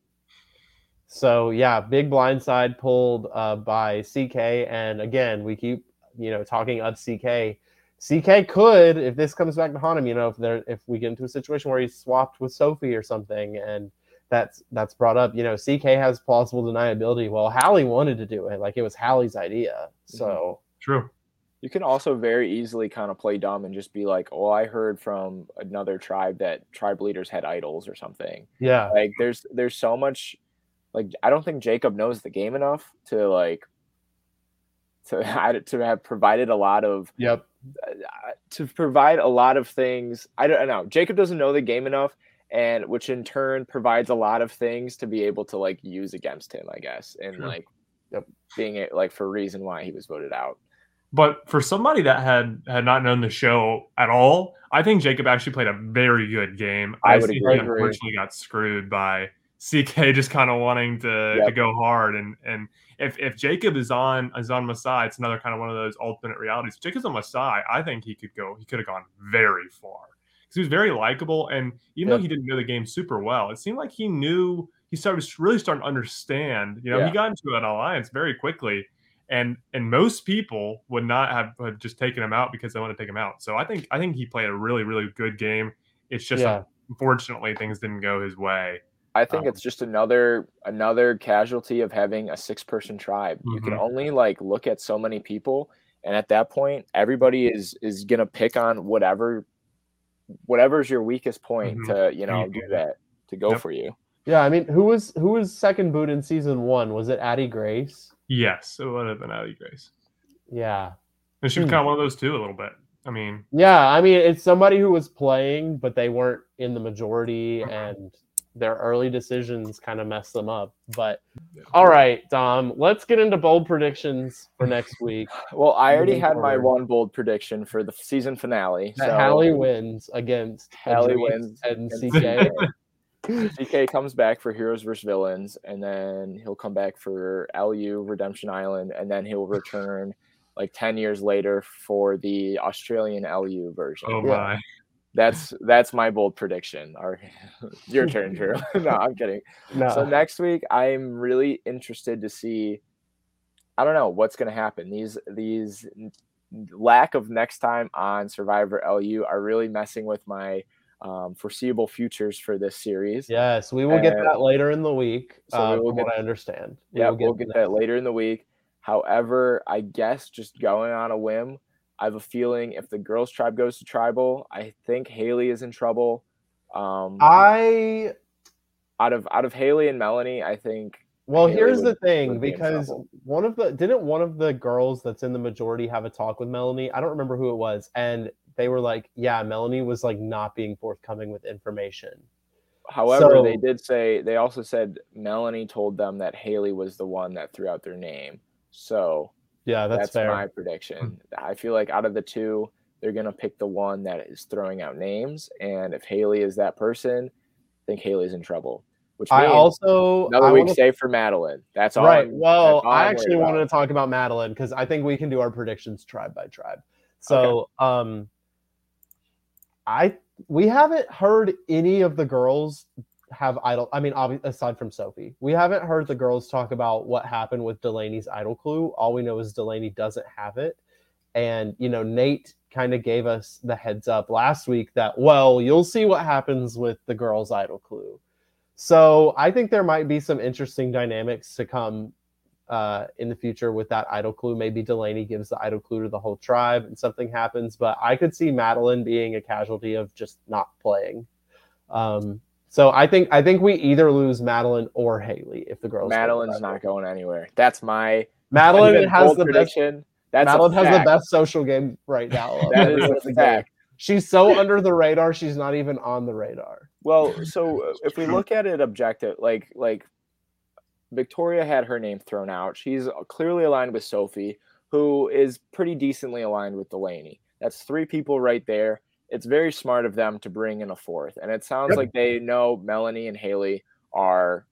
so yeah, big blindside pulled uh, by CK, and again, we keep you know talking of CK. CK could, if this comes back to haunt him, you know, if there if we get into a situation where he's swapped with Sophie or something, and that's that's brought up, you know, CK has plausible deniability. Well, Hallie wanted to do it, like it was Hallie's idea, mm-hmm. so True. You can also very easily kind of play dumb and just be like, "Oh, I heard from another tribe that tribe leaders had idols or something." yeah, Like, there's there's so much. Like, I don't think Jacob knows the game enough to like to had to have provided a lot of yep, uh, to provide a lot of things. I don't know. Jacob doesn't know the game enough, and which in turn provides a lot of things to be able to like use against him, I guess, and Sure. like, Yep. being it like for reason why he was voted out. But for somebody that had had not known the show at all, I think Jacob actually played a very good game. I would think agree. He unfortunately got screwed by CK just kind of wanting to, to go hard. And and if if Jacob is on is on Masai, it's another kind of one of those alternate realities. If Jacob's on Masai, I think he could go. He could have gone very far because he was very likable. And even though he didn't know the game super well, it seemed like he knew. He started really starting to understand. You know, Yeah. he got into an alliance very quickly and and most people would not have, have just taken him out because they want to take him out. So I think I think he played a really really good game. It's just Yeah. unfortunately things didn't go his way. I think Um, it's just another another casualty of having a six person tribe. You can Mhm. only like look at so many people, and at that point, everybody is is gonna pick on whatever whatever's your weakest point Mhm. to you know do that to go Yep. for you. yeah. I mean, who was who was second boot in season one? Was it Addie Grace? Yes, it would have been Addie Grace, Yeah, and she was Hmm. kind of one of those too a little bit. I mean, Yeah, I mean it's somebody who was playing, but they weren't in the majority, and their early decisions kind of mess them up. But all right, Dom, let's get into bold predictions for next week. Well, I already Moving had my one bold prediction for the season finale. That so Hallie wins against Hallie wins and CK. CK comes back for Heroes vs Villains, and then he'll come back for LU Redemption Island, and then he'll return like ten years later for the Australian LU version. oh Yeah. my, That's that's my bold prediction. Or your turn, Drew. no, I'm kidding. No, So next week, I'm really interested to see. I don't know what's going to happen. These these lack of next time on Survivor LU are really messing with my um, foreseeable futures for this series. yes, we will get that later in the week. So we uh, will get- what I understand. We Yeah, will we'll get that later in the week. However, I guess just going on a whim, I have a feeling if the girls' tribe goes to tribal, I think Haley is in trouble. Um, I out of out of Haley and Melanie, I think Well, Haley here's would- the thing be because one of the didn't one of the girls that's in the majority have a talk with Melanie. I don't remember who it was, and they were like, "Yeah, Melanie was like not being forthcoming with information." However, So- they did say they also said Melanie told them that Haley was the one that threw out their name. So Yeah, that's, that's, fair. my prediction. I feel like out of the two, they're gonna pick the one that is throwing out names, and if Haley is that person, I think Haley's in trouble. Which I also another I week wanna- safe for Madeline. That's all. right. I'm- Well, all I actually wanted to talk about Madeline because I think we can do our predictions tribe by tribe. So, um, I we haven't heard any of the girls have idol. I mean, obvi- aside from Sophie, we haven't heard the girls talk about what happened with Delaney's idol clue. All we know is Delaney doesn't have it, and you know Nate kind of gave us the heads up last week that well, you'll see what happens with the girls' idol clue. So I think there might be some interesting dynamics to come uh, in the future with that idol clue. Maybe Delaney gives the idol clue to the whole tribe and something happens. But I could see Madeline being a casualty of just not playing. Um, so I think I think we either lose Madeline or Haley if the girls. Madeline's not going anywhere. That's my Madeline has bold the best. prediction. That's a Madeline has the best social game right now. of That every is other a fact. She's so under the radar. She's not even on the radar. Well, so uh, if we look at it objective, like like Victoria had her name thrown out. She's clearly aligned with Sophie, who is pretty decently aligned with Delaney. That's three people right there. It's very smart of them to bring in a fourth, and it sounds Yep. like they know Melanie and Haley are,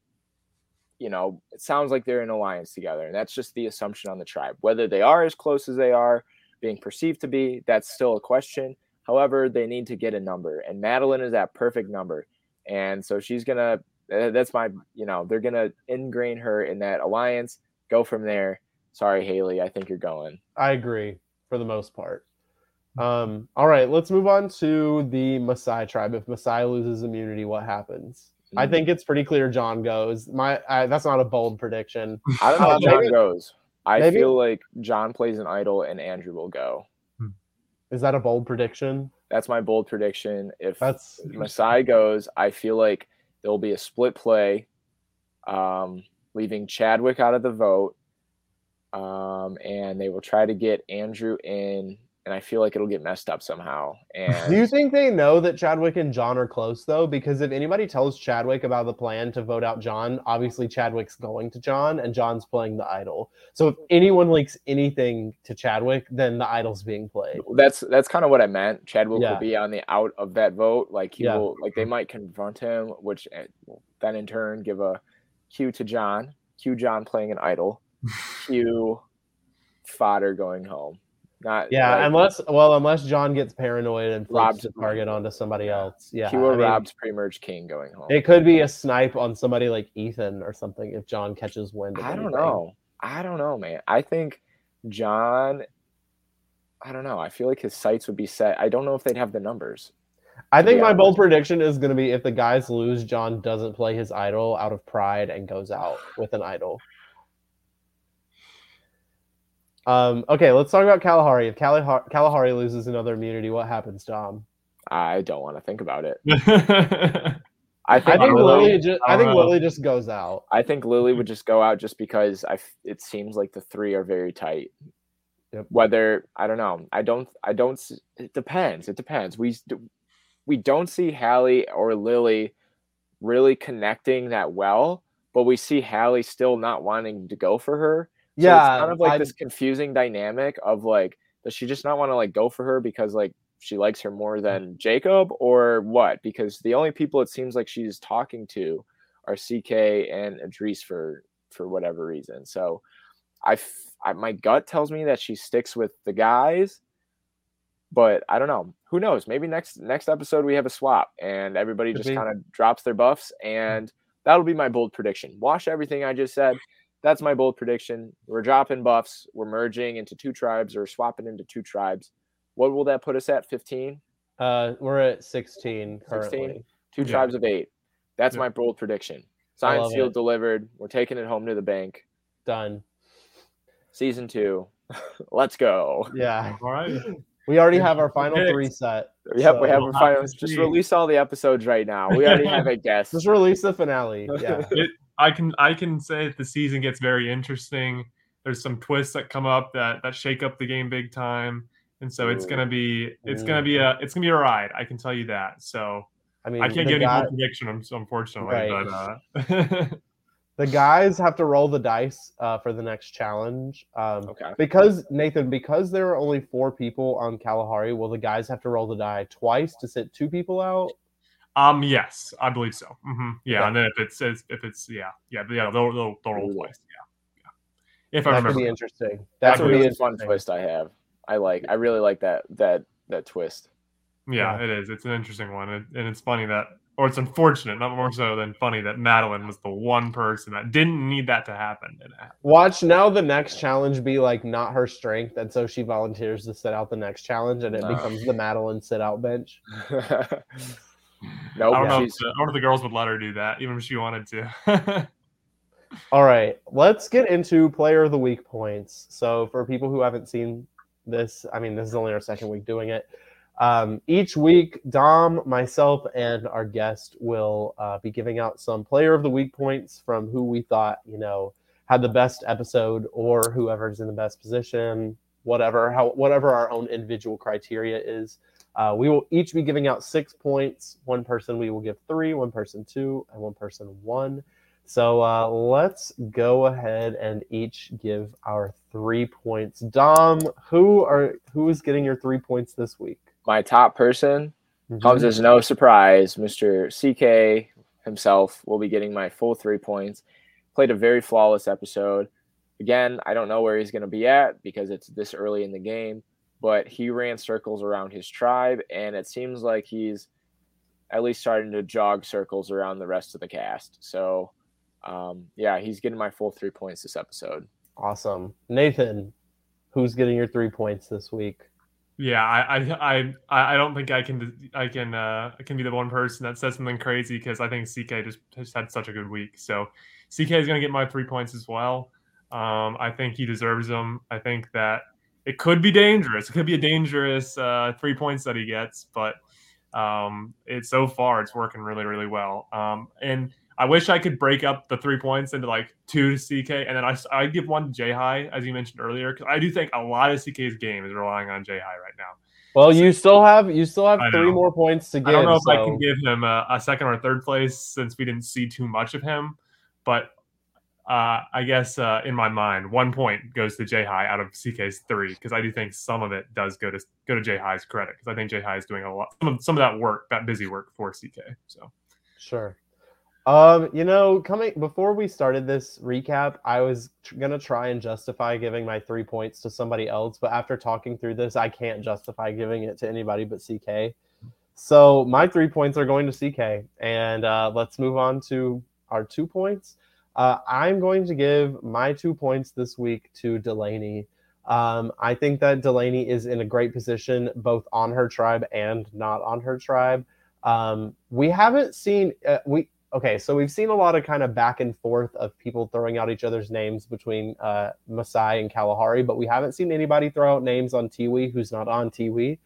you know, it sounds like they're in alliance together, and that's just the assumption on the tribe. Whether they are as close as they are being perceived to be, that's still a question. However, they need to get a number, and Madeline is that perfect number, and so she's gonna. uh, That's my, you know, they're gonna ingrain her in that alliance. Go from there. Sorry, Haley, I think you're going. I agree for the most part. Um, all right, let's move on to the Masai tribe. If Masai loses immunity, what happens? I Mm. think it's pretty clear John goes. My I, that's not a bold prediction. I don't know Uh, if John maybe- goes. I maybe- feel like John plays an idol and Andrew will go. Is that a bold prediction? That's my bold prediction. If That's Masai goes, I feel like there will be a split play, um, leaving Chadwick out of the vote, um, and they will try to get Andrew in, and I feel like it'll get messed up somehow. And Do you think they know that Chadwick and John are close though? Because if anybody tells Chadwick about the plan to vote out John, obviously Chadwick's going to John and John's playing the idol. So if anyone leaks anything to Chadwick, then the idol's being played. that's that's kind of what I meant. Chadwick Yeah. will be on the out of that vote. Like he Yeah. will, like they might confront him, which eh, then in turn give a cue to John. Cue John playing an idol. Cue fodder going home. Not Yeah, like, unless well, unless John gets paranoid and flips Rob's the target onto somebody else. Yeah, cue I a mean, Rob's pre-merge king going home. it could be a snipe on somebody like Ethan or something if John catches wind. Of I don't anything. know. I don't know, man. I think John. I don't know. I feel like his sights would be set. I don't know if they'd have the numbers. I think my bold prediction is going to be if the guys lose, John doesn't play his idol out of pride and goes out with an idol. Um, okay, let's talk about Kalahari. If Kalahari, Kalahari loses another immunity, what happens, Dom? I don't want to think about it. I I I think, think Lily. Lily. Just, I I think. Lily just goes out. I think Lily would just go out just because I. f- It seems like the three are very tight. Yep. Whether I don't know. I don't. I don't. It depends. It depends. We we don't see Hallie or Lily really connecting that well, but we see Hallie still not wanting to go for her. So Yeah, it's kind of like I- this confusing dynamic of like, does she just not want to like go for her because like she likes her more mm. than Jacob or what? Because the only people it seems like she's talking to are CK and Idris for for whatever reason. So I, f- I my gut tells me that she sticks with the guys, but I don't know. Who knows? Maybe next next episode we have a swap and everybody Could just kind of drops their buffs and that'll be my bold prediction. Wash everything I just said. That's my bold prediction. We're dropping buffs. We're merging into two tribes or swapping into two tribes. What will that put us at? 15? Uh, we're at 16 currently. 16? Two Yeah. tribes of eight. That's Yeah. my bold prediction. I Signed, love sealed, it. delivered. We're taking it home to the bank. Done. Season two. Let's go. Yeah, All right. we already have our final three set. Yep, we So- have We'll a have final. Just release all the episodes right now. We already have a guest. Just release the finale. Yeah. It, I can I can say that the season gets very interesting. There's some twists that come up that that shake up the game big time, and so it's gonna be it's gonna be a it's gonna be a ride. I can tell you that. So I mean, I can't the give any guy- more prediction, unfortunately. Right. But uh, The guys have to roll the dice uh, for the next challenge. Um, Okay. Because Nathan, because there are only four people on Kalahari, will the guys have to roll the die twice to sit two people out? Um, yes, I believe so. hmm Yeah, Okay. and then if it's if it's yeah, yeah, yeah, they'll they'll, they'll roll twice. Yeah, yeah. If I That could remember, be interesting. That's a could be really fun twist I have. I like. I really like that that that twist. yeah, Yeah. it is. It's an interesting one, and, and it's funny that, or it's unfortunate, not more so than funny that Madeline was the one person that didn't need that to happen. Watch now the next challenge be like not her strength, and so she volunteers to sit out the next challenge, and it No. becomes the Madeline sit out bench. nope. I don't know. If the, I don't know if the girls would let her do that, even if she wanted to. All right, let's get into player of the week points. So, for people who haven't seen this, I mean, this is only our second week doing it. Um, each week, Dom, myself, and our guest will uh, be giving out some player of the week points from who we thought, you know, had the best episode or whoever's in the best position, whatever, how, whatever our own individual criteria is. Uh, we will each be giving out six points. One person we will give three, one person two, and one person one. So uh, let's go ahead and each give our three points. Dom, who are who is getting your three points this week? my top person Mhm. comes as no surprise. Mr. CK himself will be getting my full three points. Played a very flawless episode. Again, I don't know where he's going to be at because it's this early in the game, but he ran circles around his tribe, and it seems like he's at least starting to jog circles around the rest of the cast. So, um, yeah, he's getting my full three points this episode. Awesome, Nathan. Who's getting your three points this week? Yeah, I, I, I, I don't think I can, I can, uh, I can be the one person that says something crazy because I think CK just, just had such a good week. So CK is going to get my three points as well. Um, I think he deserves them. I think that it could be dangerous. It could be a dangerous uh, three points that he gets, but um, it's so far it's working really, really well. Um, and I wish I could break up the three points into like two to CK, and then I I give one to J High as you mentioned earlier because I do think a lot of CK's game is relying on J High right now. Well, you still have you still have three more points to give. I don't know if I can give him a, a second or third place since we didn't see too much of him, but uh, I guess uh, in my mind, one point goes to J High out of CK's three because I do think some of it does go to go to J High's credit because I think J High is doing a lot some of, some of that work, that busy work for CK. So Sure. Um, you know, coming before we started this recap, I was tr- gonna try and justify giving my three points to somebody else, but after talking through this, I can't justify giving it to anybody but CK. So my three points are going to CK, and uh, let's move on to our two points. Uh, I'm going to give my two points this week to Delaney. Um, I think that Delaney is in a great position, both on her tribe and not on her tribe. Um, we haven't seen uh, we okay, so we've seen a lot of kind of back and forth of people throwing out each other's names between uh, Masai and Kalahari, but we haven't seen anybody throw out names on Tiwi who's not on Tiwi,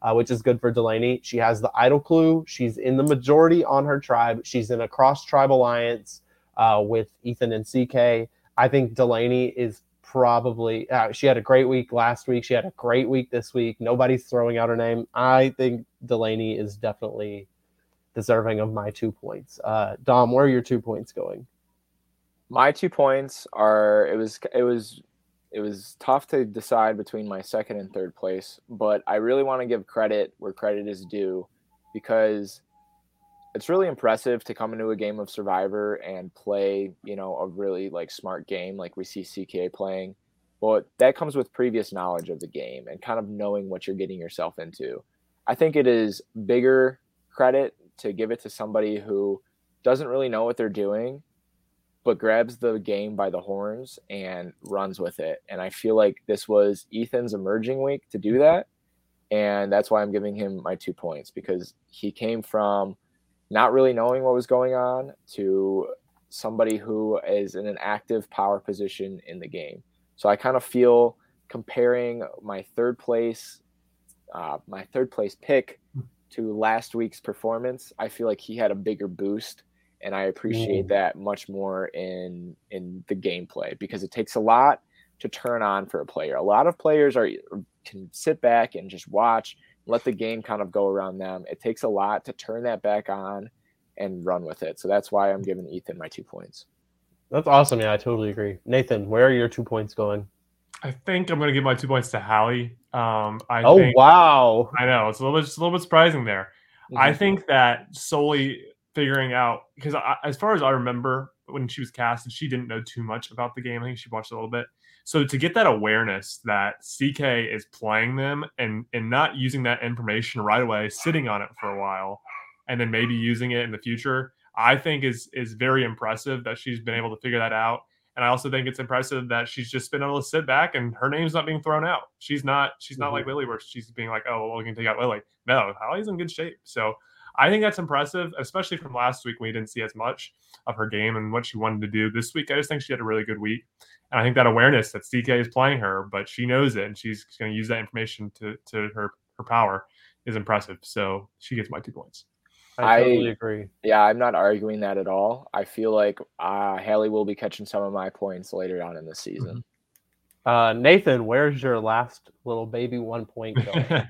uh, which is good for Delaney. She has the idol clue. She's in the majority on her tribe. She's in a cross tribe alliance uh, with Ethan and CK. I think Delaney is probably uh, she had a great week last week. She had a great week this week. Nobody's throwing out her name. I think Delaney is definitely deserving of my two points. Uh, Dom, where are your two points going? my two points are it was it was it was tough to decide between my second and third place but i really want to give credit where credit is due because it's really impressive to come into a game of survivor and play you know a really like smart game like we see ck playing but that comes with previous knowledge of the game and kind of knowing what you're getting yourself into i think it is bigger credit to give it to somebody who doesn't really know what they're doing but grabs the game by the horns and runs with it. And I feel like this was Ethan's emerging week to do that. And that's why I'm giving him my two points because he came from not really knowing what was going on to somebody who is in an active power position in the game. So I kind of feel comparing my third place, uh, my third place pick to last week's performance, I feel like he had a bigger boost and I appreciate Mm. that much more in in the gameplay because it takes a lot to turn on for a player. A lot of players are can sit back and just watch, let the game kind of go around them. It takes a lot to turn that back on and run with it. So that's why I'm giving Ethan my two points. That's awesome. Yeah, I totally agree. Nathan, where are your two points going? I think I'm going to give my two points to Hallie. Um, I oh think, wow! I know it's a little bit, it's a little bit surprising there. Mm-hmm. I think that solely figuring out because as far as I remember when she was casted, she didn't know too much about the game. I think she watched a little bit. So to get that awareness that CK is playing them and and not using that information right away, sitting on it for a while, and then maybe using it in the future, I think is is very impressive that she's been able to figure that out. And I also think it's impressive that she's just been able to sit back and her name's not being thrown out. She's not she's not mm-hmm. like Lily where she's being like, oh, well, we can take out Lily. No, Holly's in good shape. So I think that's impressive, especially from last week when we didn't see as much of her game and what she wanted to do. This week, I just think she had a really good week. And I think that awareness that CK is playing her, but she knows it and she's going to use that information to, to her, her power is impressive. So she gets my two points. I totally I, agree. Yeah, I'm not arguing that at all. I feel like uh, Haley will be catching some of my points later on in the season. Mm-hmm. Uh, Nathan, where's your last little baby one point going?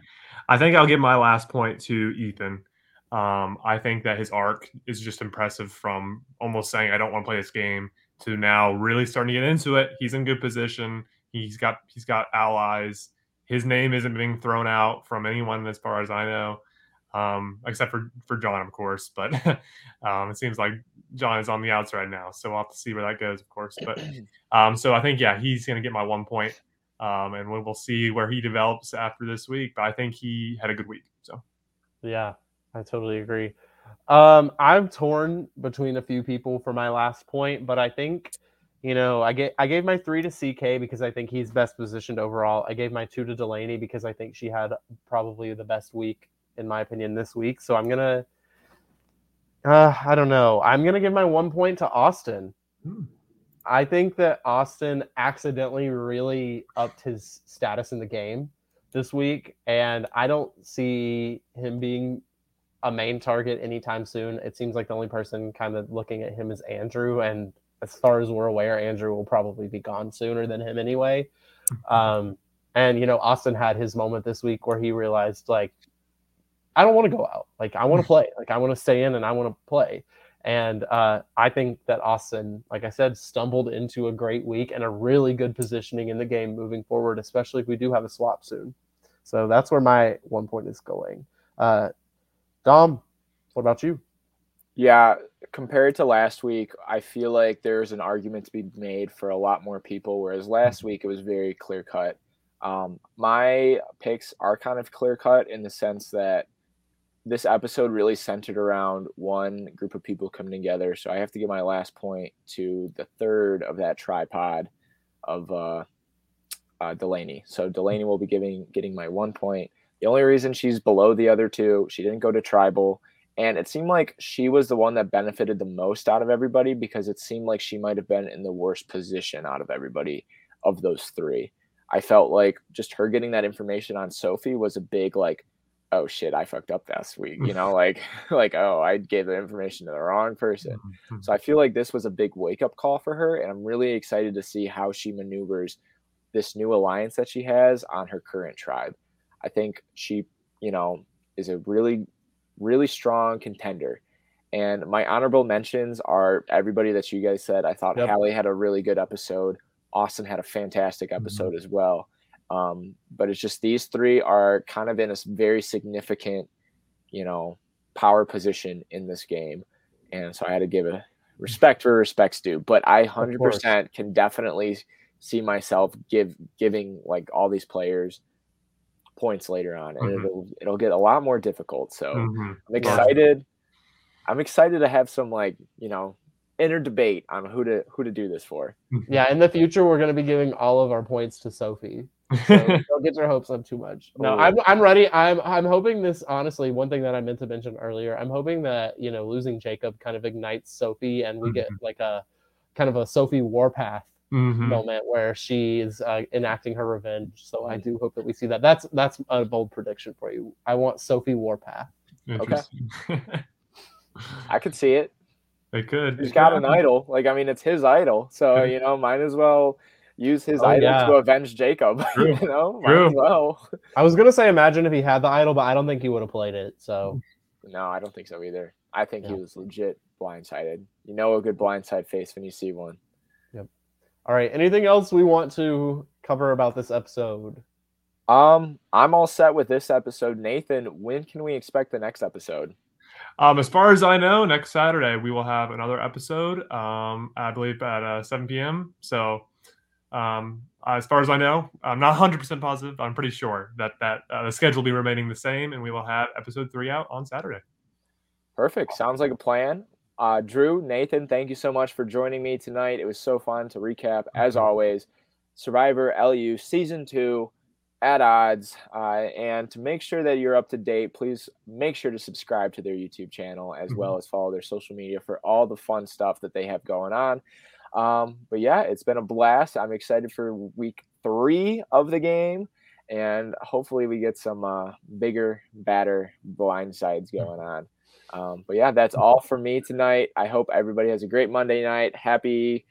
I think I'll give my last point to Ethan. Um, I think that his arc is just impressive from almost saying I don't want to play this game to now really starting to get into it. He's in good position. He's got he's got allies. His name isn't being thrown out from anyone as far as I know um, except for for John, of course. But um, it seems like John is on the outs right now, so we'll have to see where that goes, of course. But um, so I think yeah, he's going to get my one point, um, and we'll see where he develops after this week. But I think he had a good week. So yeah, I totally agree. Um, I'm torn between a few people for my last point, but I think you know, I get I gave my three to CK because I think he's best positioned overall. I gave my two to Delaney because I think she had probably the best week in my opinion, this week. So I'm gonna, uh, I don't know. I'm gonna give my one point to Austin. Hmm. I think that Austin accidentally really upped his status in the game this week, and I don't see him being a main target anytime soon. It seems like the only person kind of looking at him is Andrew, and as far as we're aware, Andrew will probably be gone sooner than him anyway. Um, and you know, Austin had his moment this week where he realized like I don't want to go out. Like I want to play. Like I want to stay in and I want to play. And uh, I think that Austin, like I said, stumbled into a great week and a really good positioning in the game moving forward, especially if we do have a swap soon. So that's where my one point is going. Uh, Dom, what about you? Yeah, compared to last week, I feel like there's an argument to be made for a lot more people, whereas last mm-hmm. week it was very clear cut. Um, my picks are kind of clear cut in the sense that this episode really centered around one group of people coming together. So I have to give my last point to the third of that tripod of uh, uh, Delaney. So Delaney will be giving getting my one point. The only reason she's below the other two, she didn't go to tribal, and it seemed like she was the one that benefited the most out of everybody because it seemed like she might have been in the worst position out of everybody of those three. I felt like just her getting that information on Sophie was a big like oh shit, I fucked up last week. You know, like like oh, I gave the information to the wrong person. Mm-hmm. So I feel like this was a big wake up call for her, and I'm really excited to see how she maneuvers this new alliance that she has on her current tribe. I think she, you know, is a really, really strong contender. And my honorable mentions are everybody that you guys said. I thought yep. Hallie had a really good episode. Austin had a fantastic mm-hmm. episode mm-hmm. as well. Um, but it's just these three are kind of in a very significant, you know, power position in this game. And so I had to give a respect for respect's due. But I 100% can definitely see myself give giving like all these players points later on and mm-hmm. it'll it'll get a lot more difficult so mm-hmm. i'm excited i'm excited to have some like you know inner debate on who to who to do this for yeah in the future we're going to be giving all of our points to sophie so don't get your hopes up too much. No, I'm I'm ready. I'm I'm hoping this honestly, one thing that I meant to mention earlier, I'm hoping that, you know, losing Jacob kind of ignites Sophie and we mm-hmm. get like a kind of a Sophie Warpath mm-hmm. moment where she is uh, enacting her revenge. So I do hope that we see that. That's that's a bold prediction for you. I want Sophie Warpath. Okay. I could see it. They could. He's got an idol. Like I mean, it's his idol. So you know, might as well use his oh, idol yeah. to avenge Jacob. True. you know, True. well. I was gonna say imagine if he had the idol, but I don't think he would have played it. So no, I don't think so either. I think yeah. he was legit blindsided. You know a good blindside face when you see one. All right. Anything else we want to cover about this episode? Um, I'm all set with this episode. Nathan, when can we expect the next episode? Um, as far as I know, next Saturday we will have another episode. Um, I believe at uh, 7 p.m. So, um, as far as I know, I'm not 100 percent positive. I'm pretty sure that that uh, the schedule will be remaining the same, and we will have episode three out on Saturday. Perfect. Sounds like a plan. Uh, Drew, Nathan, thank you so much for joining me tonight. It was so fun to recap, as always, Survivor LU season two at odds. Uh, and to make sure that you're up to date, please make sure to subscribe to their YouTube channel as well as follow their social media for all the fun stuff that they have going on. Um, but yeah, it's been a blast. I'm excited for week three of the game. And hopefully, we get some uh, bigger, badder blindsides going on. Um, but yeah, that's all for me tonight. I hope everybody has a great Monday night. Happy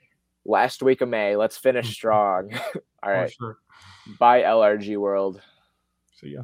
last week of May. Let's finish strong. all right. Sure. Bye, LRG World. See ya.